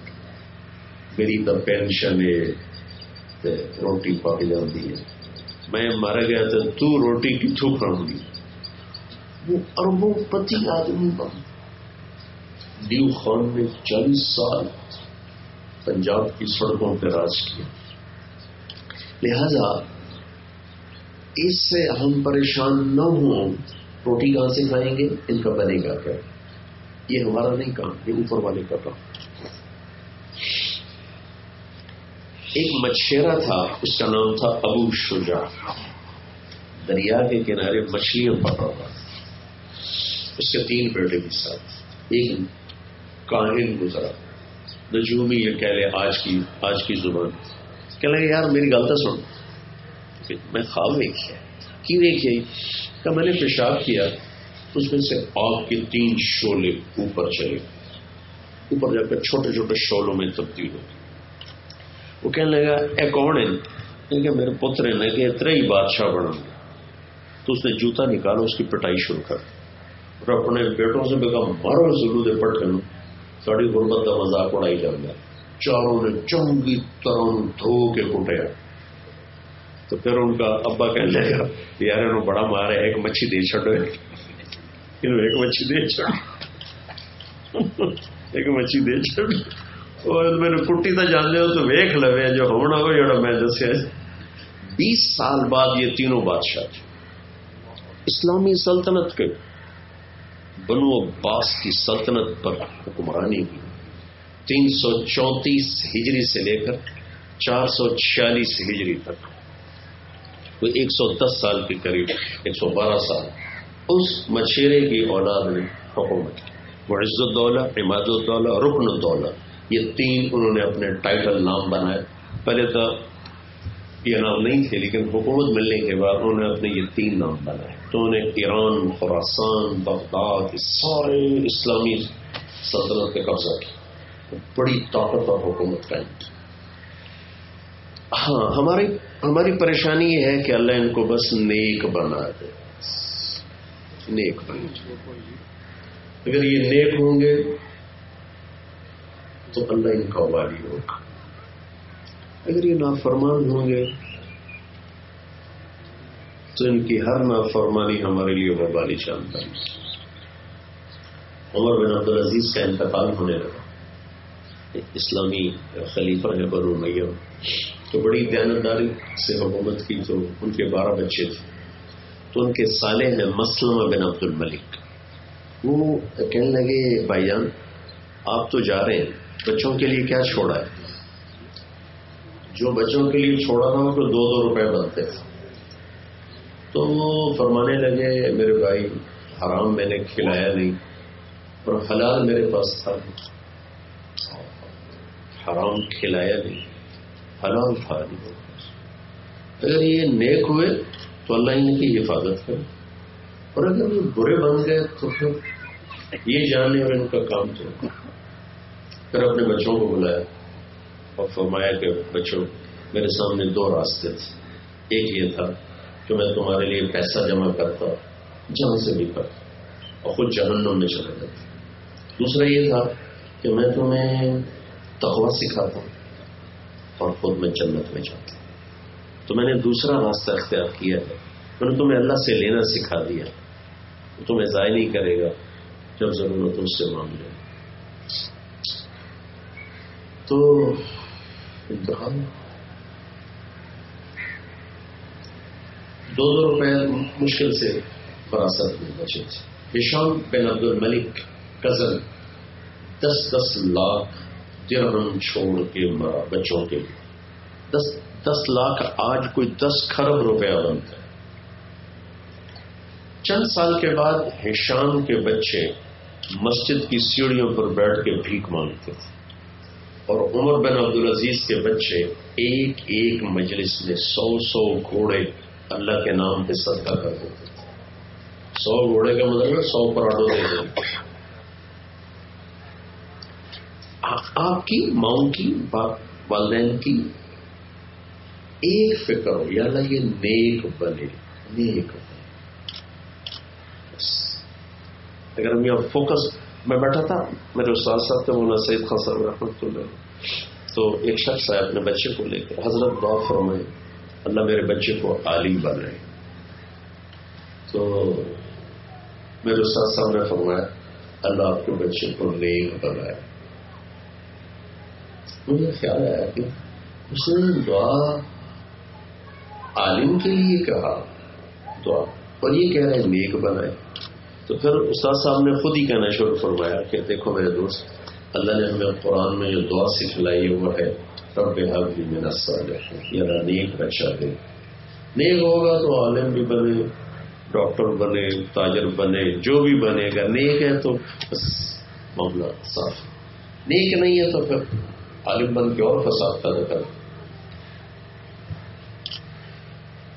میری تو پینشن ہے روٹی پاک جاتی ہے۔ میں مارا گیا تھا تو روٹی کتوں کھاؤں گی وہ اربوں پتی آدمی بن۔ دیو خان نے چالیس سال پنجاب کی سڑکوں پہ راج کیا۔ لہذا اس سے ہم پریشان نہ ہوں۔ روٹی کہاں سے کھائیں گے؟ ان کا بنے گا کیا یہ ہمارا نہیں کام، یہ اوپر والے کا کام۔ ایک مچھیرا تھا، اس کا نام تھا ابو شجا دریا کے کنارے مچھلیاں پکڑا ہوا اس کے تین بیٹے بھی ساتھ ایک کاہن گزرا۔ نجومی یہ کہہ لے آج کی آج کی زبان۔ کہ لگے، یار میری غلط سن. میں خواب دیکھیا کی دیکھیے جی؟ کہ میں نے پیشاب کیا، اس میں سے آگ کے تین شولے اوپر چلے۔ اوپر جا کر چھوٹے چھوٹے شولوں میں تبدیل ہو وہ کہنے لگا، اے کون ہے کہ میرے پتر نے کہ اتنا ہی بادشاہ بنا تو اس نے جوتا نکالا، اس کی پٹائی شروع کر اور اپنے بیٹوں سے بھی کہا مارو، ضرور دے پٹ کر ساڑی غربت کا مزاق اڑائی جانا چاروں نے چنگی طرح دھو کے کٹیا۔ تو پھر ان کا ابا کہنے لگا، یار انہوں بڑا مارے ایک مچھی دے چڑو ایک مچھی دے چڑ ایک مچھی دے چڑ میرے کٹی تو جانے ہو تو ویخ لو جو ہونا ہو جڑا میں دسیا بیس سال بعد یہ تینوں بادشاہ اسلامی سلطنت کے۔ بنو عباس کی سلطنت پر حکمرانی کی تین سو چونتیس ہجری سے لے کر چار سو چھیالیس ہجری تک۔ وہ ایک سو دس سال کے قریب، ایک سو بارہ سال۔ اس مچھیرے کی اولاد نے حکومت کی۔ وہ عزت الدولہ، عماد الدولہ، رکن الدولہ۔ یہ تین انہوں نے اپنے ٹائٹل نام بنائے۔ پہلے تو یہ نام نہیں تھے، لیکن حکومت ملنے کے بعد انہوں نے اپنے یہ تین نام بنائے۔ تو انہیں ایران خوراسان بغداد، سارے اسلامی سلطنت پہ قبضہ کیا بڑی طاقت اور حکومت قائم کی۔ ہاں ہماری ہماری پریشانی یہ ہے کہ اللہ ان کو بس نیک بنا دے۔ نیک بنا۔ اگر یہ نیک ہوں گے تو اللہ ان کا والی ہوگا۔ اگر یہ نافرمان ہوں گے تو ان کی ہر نافرمانی ہمارے لیے وبالی شانتا ہے عمر بن عبدالعزیز کا انتقال ہونے لگا۔ اسلامی خلیفہ ہے برو میو تو بڑی دیانتداری سے حکومت کی تو ان کے بارہ بچے تھے۔ تو ان کے سالے ہیں مسلمہ بن عبد الملک وہ کہنے لگے، بھائی جان، آپ تو جا رہے ہیں، بچوں کے لیے کیا چھوڑا ہے؟ جو بچوں کے لیے چھوڑا تھا، وہ دو دو روپے بنتے تھے۔ تو وہ فرمانے لگے، میرے بھائی، حرام میں نے کھلایا نہیں اور حلال میرے پاس تھا۔ حرام کھلایا نہیں، حلال تھا اگر یہ نیک ہوئے تو اللہ ان کی حفاظت کرے۔ اور اگر یہ برے بن گئے تو پھر یہ جانے اور ان کا کام تو پھر اپنے بچوں کو بلایا اور فرمایا کہ بچوں، میرے سامنے دو راستے تھے۔ ایک یہ تھا کہ میں تمہارے لیے پیسہ جمع کرتا جہاں سے بھی کرتا اور خود جہنم میں چلا جاتا دوسرا یہ تھا کہ میں تمہیں تقوا سکھاتا ہوں، اور خود میں جنت میں جاتا ہوں۔ تو میں نے دوسرا راستہ اختیار کیا ہے۔ میں نے تمہیں اللہ سے لینا سکھا دیا۔ وہ تمہیں ضائع نہیں کرے گا جب ضرورت اس سے مانگ لے تو امتحان۔ دو دو روپے مشکل سے فراست میں بچے تھے۔ ہشام بن عبد الملک کزن دس دس لاکھ درہم چھوڑ کے مرا بچوں کے لیے۔ دس دس لاکھ آج کوئی دس خرب روپیہ بنتا ہے۔ چند سال کے بعد ہشام کے بچے مسجد کی سیڑھیوں پر بیٹھ کے بھیک مانگتے تھے۔ اور عمر بن عبدالعزیز کے بچے ایک ایک مجلس میں سو سو گھوڑے اللہ کے نام پہ صدقہ کر دیتے تھے۔ سو گھوڑے کا مطلب سو پراٹھوں دیتے آپ کی ماؤں کی، باپ، والدین کی ایک فکر ہو، یا اللہ یہ نیک بنے نیک بنے۔ اگر ہم یہاں فوکس میں بیٹھا تھا، میرے استاد صاحب تھے، مولانا سعید خان صاحب رحمۃ اللہ۔ تو ایک شخص آیا اپنے بچے کو لے کر حضرت دعا فرمائے، اللہ میرے بچے کو عالم بن رہے تو میرے استاد صاحب نے فرمایا، اللہ آپ کے بچے کو نیک بنائے۔ مجھے خیال آیا کہ اس نے دعا عالم کے لیے کہا دعا اور یہ کہہ رہے ہیں نیک بنائے۔ تو پھر استاد صاحب نے خود ہی کہنا شروع فرمایا کہ دیکھو میرے دوست، اللہ نے ہمیں قرآن میں جو دعا سکھلائی ہے وہ ہے، رب حق میں نسل یا نیک بچہ دے۔ نیک ہوگا تو عالم بھی بنے، ڈاکٹر بنے، تاجر بنے، جو بھی بنے، اگر نیک ہے تو بس معاملہ صاف۔ نیک نہیں ہے تو پھر عالم بن کے اور فساد پیدا کر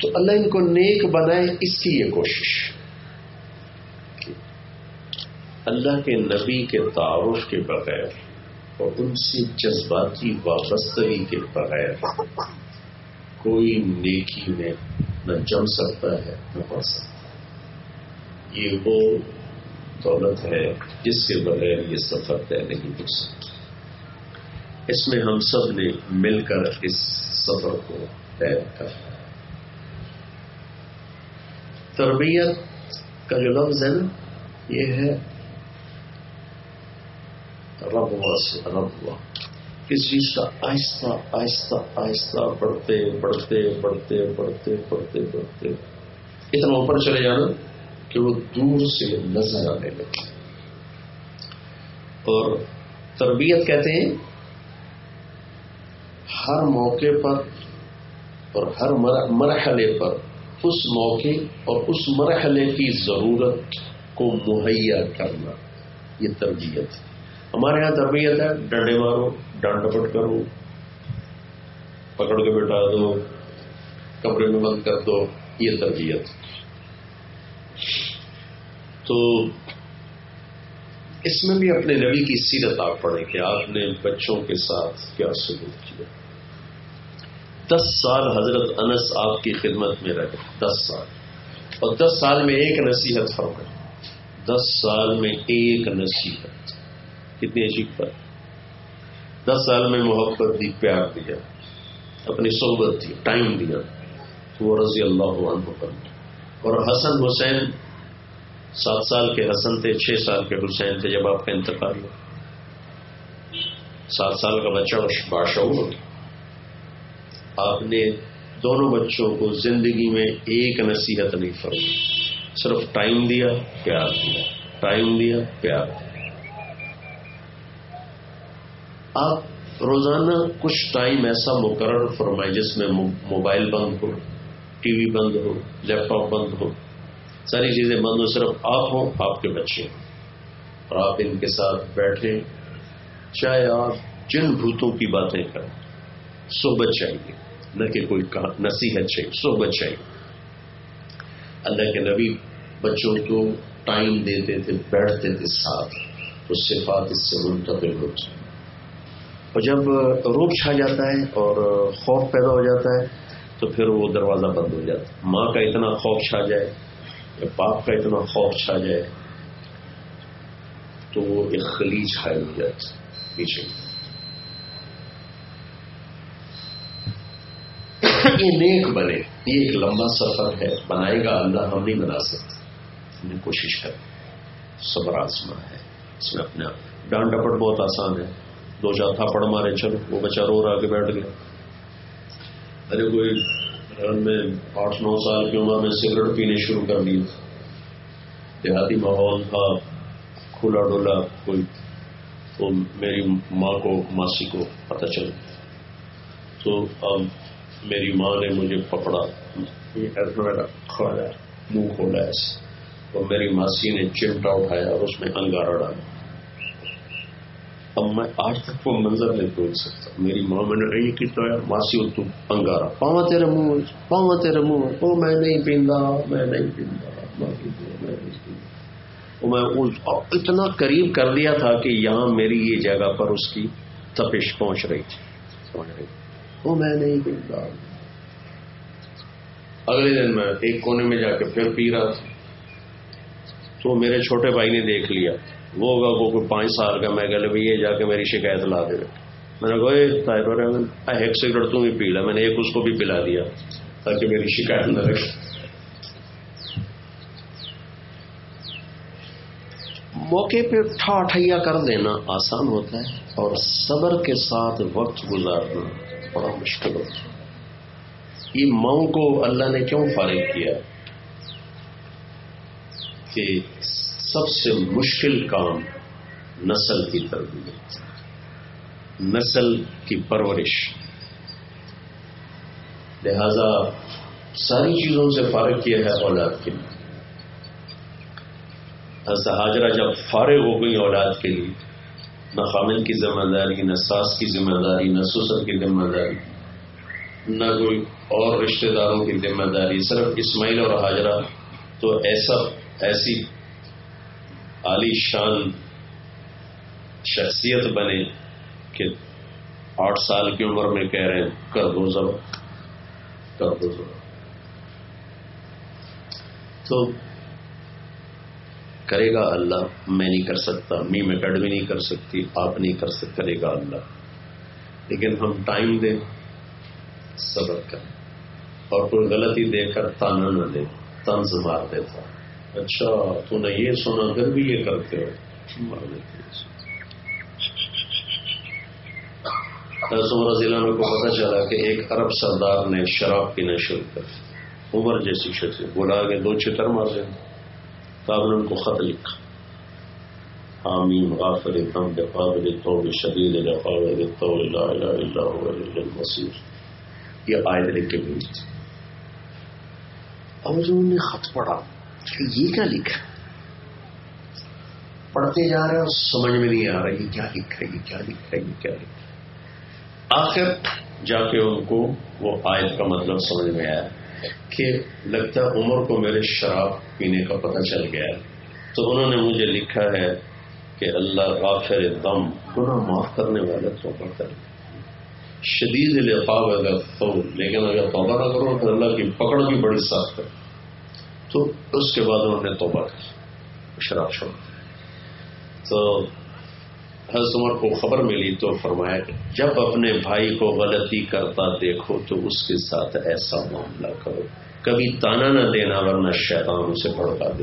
تو اللہ ان کو نیک بنائے اس کی یہ کوشش۔ اللہ کے نبی کے تعارف کے بغیر اور ان سے جذباتی وابستگی کے بغیر کوئی نیکی میں نہ جم سکتا ہے، نہ پڑ سکتا۔ یہ وہ دولت ہے جس کے بغیر یہ سفر طے نہیں ہو سکتا۔ اس میں ہم سب نے مل کر اس سفر کو طے کر تربیت کا جو لفظ ہے نا، یہ ہے ربوا سے ربوا کس چیز کا آہستہ آہستہ آہستہ بڑھتے بڑھتے بڑھتے بڑھتے بڑھتے بڑھتے۔ اتنا اوپر چلے جانا کہ وہ دور سے نظر آنے لگے۔ اور تربیت کہتے ہیں ہر موقع پر اور ہر مرحلے پر اس موقع اور اس مرحلے کی ضرورت کو مہیا کرنا، یہ تربیت ہے۔ ہمارے یہاں تربیت ہے، ڈنڈے مارو ڈانٹ ڈپٹ کرو، پکڑ کے بٹھا دو کپڑے میں بند کر دو، یہ تربیت تو اس میں بھی اپنے نبی کی سیرت آپ پڑھیں کہ آپ نے بچوں کے ساتھ کیا سلوک کیا۔ دس سال حضرت انس آپ کی خدمت میں رہے۔ دس سال۔ اور دس سال میں ایک نصیحت فرمائی دس سال میں ایک نصیحت۔ کتنی عجیب پر دس سال میں محبت دی، پیار دیا۔ اپنی صحبت دی، ٹائم دیا۔ تو وہ رضی اللہ عنہ پر اور حسن حسین، سات سال کے حسن تھے، چھ سال کے حسین تھے جب آپ کا انتقال ہوا۔ سات سال کا بچہ بادشاہ ہو آپ نے دونوں بچوں کو زندگی میں ایک نصیحت نہیں فرمائی۔ صرف ٹائم دیا، پیار دیا۔ ٹائم دیا، پیار دیا۔ آپ روزانہ کچھ ٹائم ایسا مقرر فرمائے جس میں موبائل بند ہو، ٹی وی بند ہو، لیپ ٹاپ بند ہو۔ ساری چیزیں بند ہو، صرف آپ ہوں، آپ کے بچے ہوں۔ اور آپ ان کے ساتھ بیٹھیں، چاہے آپ جن بھوتوں کی باتیں کریں۔ صحبت چاہیے نہ کہ کوئی نصیحت چاہیے صحبت چاہیے اللہ کے نبی بچوں کو ٹائم دیتے تھے، بیٹھتے تھے ساتھ، تو صفات اس سے منتقل ہوتی اور جب روپ چھا جاتا ہے اور خوف پیدا ہو جاتا ہے، تو پھر وہ دروازہ بند ہو جاتا ہے۔ ماں کا اتنا خوف چھا جائے، یا باپ کا اتنا خوف چھا جائے، تو وہ ایک خلیج حائل ہو جاتا پیچھے یہ نیک بنے، یہ ایک لمبا سفر ہے، بنائے گا اللہ ہم نہیں بنا سکتے ہم نے کوشش کر، صبر آسما ہے۔ اس میں اپنے آپ ڈانٹ ڈپٹ بہت آسان ہے۔ دو چار تھاپڑ مارے، چلو، وہ بچہ رو رہا کے بیٹھ گیا ارے کوئی میں آٹھ نو سال کی عمر میں سگریٹ پینے شروع کر دی دیہاتی ماحول تھا، کھلا ڈولا کوئی تو میری ماں کو، ماسی کو پتہ چل تو اب میری ماں نے مجھے پکڑا منہ کھولا ایسے اور میری ماسی نے چمٹا اٹھایا اور اس میں انگارا ڈالا۔ اب میں آج تک وہ منظر نہیں بھول سکتا۔ میری ماں میں نے کی تو ماسی ہو تم انگارا پاوا تیرے منہ پاوا تیرے منہ او میں نہیں پیندا، میں نہیں پیندا۔ میں اتنا قریب کر دیا تھا کہ یہاں میری یہ جگہ پر اس کی تپش پہنچ رہی تھی؟ وہ میں نہیں پیندا اگلے دن میں ایک کونے میں جا کے پھر پی رہا تھا۔ تو میرے چھوٹے بھائی نے دیکھ لیا۔ وہ ہوگا وہ کوئی پانچ سال کا۔ میں کہ یہ جا کے میری شکایت لا دے۔ میں نے کہا ایک سگریٹ تم ہی پی لا میں نے ایک اس کو بھی پلا دیا تاکہ میری شکایت نہ رکھے موقع پہ ٹھا کر دینا آسان ہوتا ہے اور صبر کے ساتھ وقت گزارنا۔ بڑا مشکل ہوتا ہے یہ ماؤں کو اللہ نے کیوں فارغ کیا؟ کہ سب سے مشکل کام نسل کی تربیت نسل کی پرورش۔ لہذا ساری چیزوں سے فارغ کیا ہے اولاد کے لیے۔ حاجرہ جب فارغ ہو گئی اولاد کے لیے نہ خامن کی ذمہ داری، نہ ساس کی ذمہ داری، نہ سسر کی ذمہ داری، نہ کوئی اور رشتہ داروں کی ذمہ داری، صرف اسماعیل اور حاجرہ۔ تو ایسا، ایسی عالی شان شخصیت بنے کہ آٹھ سال کی عمر میں کہہ رہے ہیں، کر دو ضرور کر دو ضرور تو کرے گا اللہ، میں نہیں کر سکتا می میں بھی نہیں کر سکتی، آپ نہیں کر سکتے، کرے گا اللہ۔ لیکن ہم ٹائم دیں، صبر کریں۔ اور کوئی غلطی دے کر تانا نہ دے، تنز مار دیتا۔ اچھا تو نے یہ سنا اگر بھی یہ کرتے ہو۔ مار دیتے عمر ضلع میں کو پتا چلا کہ ایک عرب سردار نے شراب پینا شروع کر عمر جیسی شخص بولا کہ دو چتر مار دیں تو آپ نے ان کو خط لکھا حامیم غافر دم بقابل الطول شدید لقابل الطول لا الہ الا هو المصیر. یہ آیت لکھ کے بھیج تھی اور جو انہوں نے خط پڑھا، کہ یہ کیا لکھا پڑھتے جا رہے اور سمجھ میں نہیں آ رہا یہ کیا لکھا یہ کیا لکھا یہ کیا لکھا آخر جا کے ان کو وہ آیت کا مطلب سمجھ میں آیا۔ کہ لگتا عمر کو میرے شراب پینے کا پتہ چل گیا تو انہوں نے مجھے لکھا ہے کہ اللہ غافر دم، گناہ معاف کرنے والے توبہ کرے شدید لقاب اگر تو لیکن اگر توبہ نہ کرو تو اللہ کی پکڑ بھی بڑی سخت ہے۔ تو اس کے بعد انہوں نے توبہ کی، شراب چھوڑ تو حضرت عمر کو خبر ملی تو فرمایا کہ جب اپنے بھائی کو غلطی کرتا دیکھو تو اس کے ساتھ ایسا معاملہ کرو۔ کبھی تانا نہ دینا ورنہ شیطان اسے بڑھا دے۔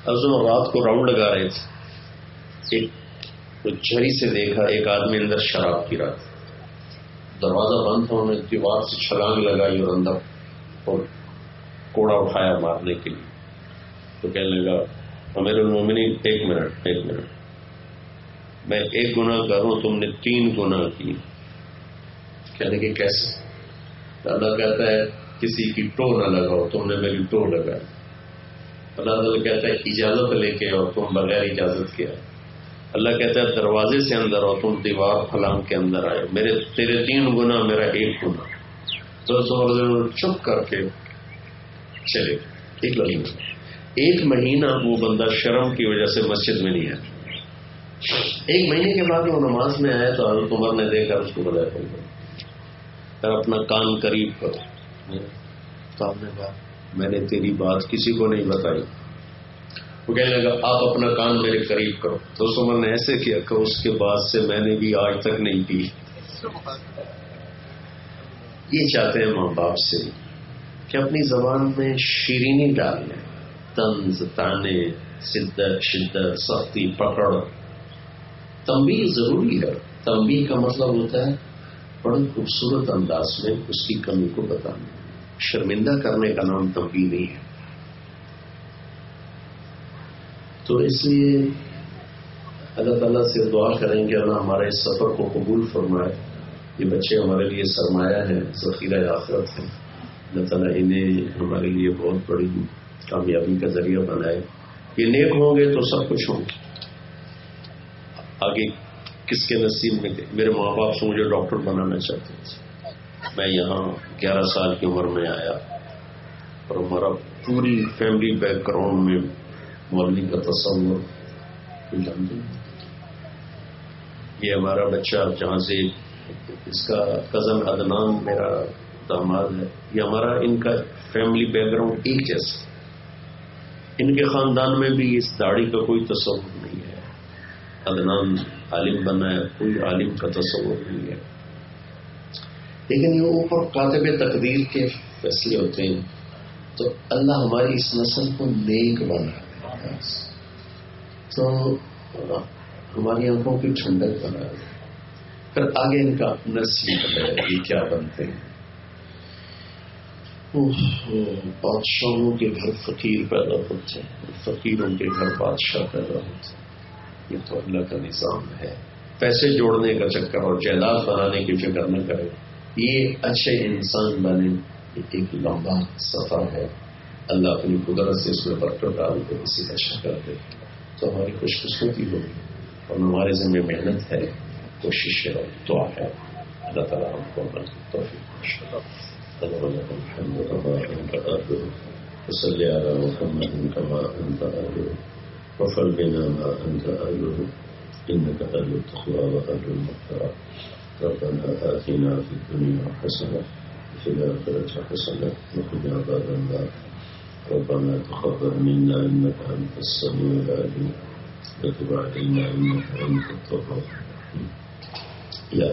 حضرت عمر رات کو راؤنڈ لگا رہے تھے۔ ایک جھری سے دیکھا، ایک آدمی اندر شراب پی رہا تھا دروازہ بند تھا، انہوں نے دیوار سے چھلانگ لگائی اور اندر اور کوڑا اٹھایا مارنے کے لیے۔ تو کہنے لگا میرے المومنی ایک منٹ ایک منٹ۔ میں ایک گنا کروں تم نے تین گنا کی کہنے یعنی کہ کیسے؟ اللہ کہتا ہے، کسی کی ٹو نہ لگاؤ، تم نے میری ٹو لگائی۔ اللہ تعالیٰ کہتا ہے، اجازت لے کے اور تم بغیر اجازت کیا اللہ کہتا ہے، دروازے سے اندر اور تم دیوار فلام کے اندر آئے۔ میرے، تیرے تین گنا میرا ایک گنا تو چپ کر کے چلے۔ ایک مہینہ ایک مہینہ وہ بندہ شرم کی وجہ سے مسجد میں نہیں آیا۔ ایک مہینے کے بعد وہ نماز میں آیا تو حضرت عمر نے دیکھا اس کو بتایا پھر اپنا کان قریب کرو۔ تو آپ نے کہا، میں نے تیری بات کسی کو نہیں بتائی۔ وہ کہنے لگا، آپ اپنا کان میرے قریب کرو۔ تو اس عمر نے ایسے کیا کہ اس کے بعد سے میں نے بھی آج تک نہیں پی۔ یہ چاہتے ہیں ماں باپ سے کہ اپنی زبان میں شیرینی ڈال لیں تنز تانے، شدت شدت، سختی، پکڑ۔ تمبی ضروری ہے۔ تمبی کا مطلب ہوتا ہے بڑے خوبصورت انداز میں اس کی کمی کو بتانا۔ شرمندہ کرنے کا نام تمبی نہیں ہے۔ تو اس لیے اللہ تعالیٰ سے دعا کریں گے اللہ ہمارے اس سفر کو قبول فرمائے۔ یہ بچے ہمارے لیے سرمایہ ہیں، ذخیرہ آخرت ہیں۔ اللہ تعالیٰ انہیں ہمارے لیے بہت بڑی کامیابی کا ذریعہ بنائے۔ یہ نیک ہوں گے تو سب کچھ ہوں گے۔ آگے کس کے نصیب میں تھے؟ میرے ماں باپ سے مجھے ڈاکٹر بنانا چاہتے تھے۔ میں یہاں گیارہ سال کی عمر میں آیا اور ہمارا پوری فیملی بیک گراؤنڈ میں مولوی کا تصور یہ ہمارا بچہ جہاں سے اس کا کزن ادنان میرا داماد ہے۔ یہ ہمارا ان کا فیملی بیک گراؤنڈ ایک جیسا۔ ان کے خاندان میں بھی اس داڑھی کا کوئی تصور نہیں ہے۔ ادنان عالم بنا ہے، کوئی عالم کا تصور نہیں ہے۔ لیکن یہ اوپر کاتب تقدیر کے فیصلے ہوتے ہیں۔ تو اللہ ہماری اس نسل کو نیک بنا تو ہماری آنکھوں کی ٹھنڈک بنا پھر آگے ان کا نسل ہے یہ کیا بنتے ہیں۔ بادشاہوں کے گھر فقیر پیدا ہوتے ہیں۔ فقیروں کے گھر بادشاہ پیدا ہوتے ہیں۔ یہ تو اللہ کا نظام ہے۔ پیسے جوڑنے کا چکر اور جائیداد بنانے کی فکر نہ کرے۔ یہ اچھے انسان بنے ایک لمبا سفر ہے۔ اللہ اپنی قدرت سے اس میں برکت ڈال کے کسی کا شکر دے۔ تو ہماری خوش قسمتی ہوگی اور ہمارے ذمہ محنت ہے۔ کوشش ہے دعا ہے۔ اللہ تعالیٰ ہم کو توفیق محمد وصل بنا ما أنت أهله إنك أهل التقوى وأهل المغفرة. ربنا آتنا في الدنيا حسنة وفي الآخرة حسنة وقنا عذاب النار. ربنا تقبل منا إنك أنت السميع العليم. وتب علينا إنك أنت التواب يا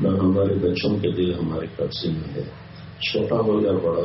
نہ ہمارے بچوں کے دل ہمارے قبضے میں ہے چھوٹا ہو یا بڑا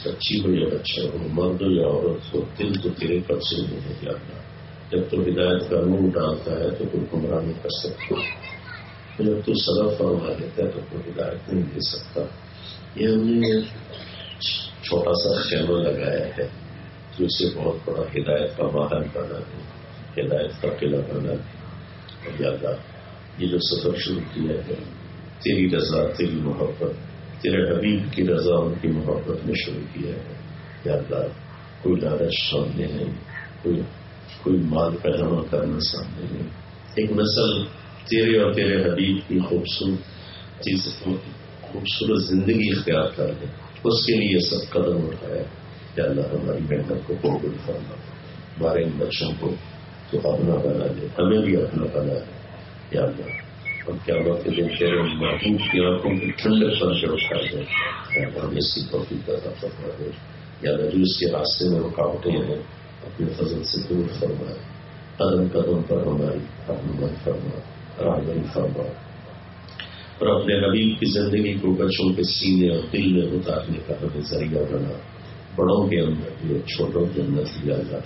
ہو بچی ہو یا بچہ ہو مرد ہو یا عورت ہو دل تو تیرے قبضے میں ہے یا جب تو ہدایت کا منہ ڈالتا ہے تو کوئی گمراہ نہیں کر سکتا جب تو سبب فرما دیتا ہے تو کوئی ہدایت نہیں دے سکتا یہ ہم نے چھوٹا سا خیمہ لگایا ہے جو اسے بہت بڑا ہدایت کا واہن بنا دے ہدایت کا قلعہ بنا دے اور یہ جو سفر شروع کیا ہے تیری رضا تیری محبت تیرے حبیب کی رضا ان کی محبت میں شروع کیا ہے۔ یادا کوئی لالچ سامنے نہیں کوئی کوئی مال کا جمع کرنا سامنے نہیں ایک نسل تیرے اور تیرے حبیب کی خوبصورت چیز، خوبصورت زندگی اختیار کر لیں اس کے لیے سب قدم اٹھایا۔ کہ اللہ، ہماری محنت کو قبول فرما۔ ہمارے ان بچوں کو تو اپنا بنا دے، ہمیں بھی اپنا بنا دے۔ یا اللہ ہم کیا وقت دن تیرے محبوب کی آنکھوں کی ٹھنڈے پر سے اٹھا دے ہم اس کی توفیق کا فرما دے یا اللہ کے راستے میں رکاوٹیں ہیں، اپنے فضل سے دور فرمائے۔ قدم قدم پر ہماری رہنمائی فرما راہبری فرما اور اپنے حبیب کی زندگی کو بچوں کے سینے اور دل میں اتارنے کا ہمیں ذریعہ بنا۔ بڑوں کے اندر بھی چھوٹوں کے اندر لیا جا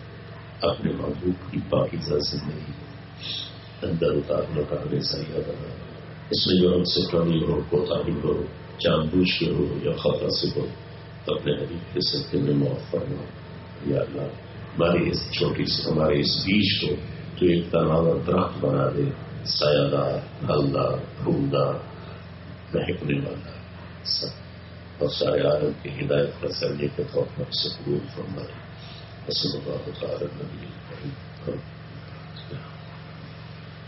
اپنے محبوب کی پاکیزہ زندگی۔ اندر اتارنے کا ہمیں ذریعہ بنا اس میں جو ہم سے کمی ہو، کوتاہی ہو جان بوجھ کے ہو یا خطرہ سے ہو تو اپنے حبیب کے سطح میں معاف فرما یا اللہ، ہماری اس چھوٹی سے ہمارے اس بیج کو جو ایک تناور درخت بنا دے۔ سایہ دار پھلدار پھولدار مہکنے والا۔ سب۔ اور سارے عالم کی ہدایت کا سرجے کے طور پر سے قبول فرمائے۔ اصل اللہ تعالی نبی السلام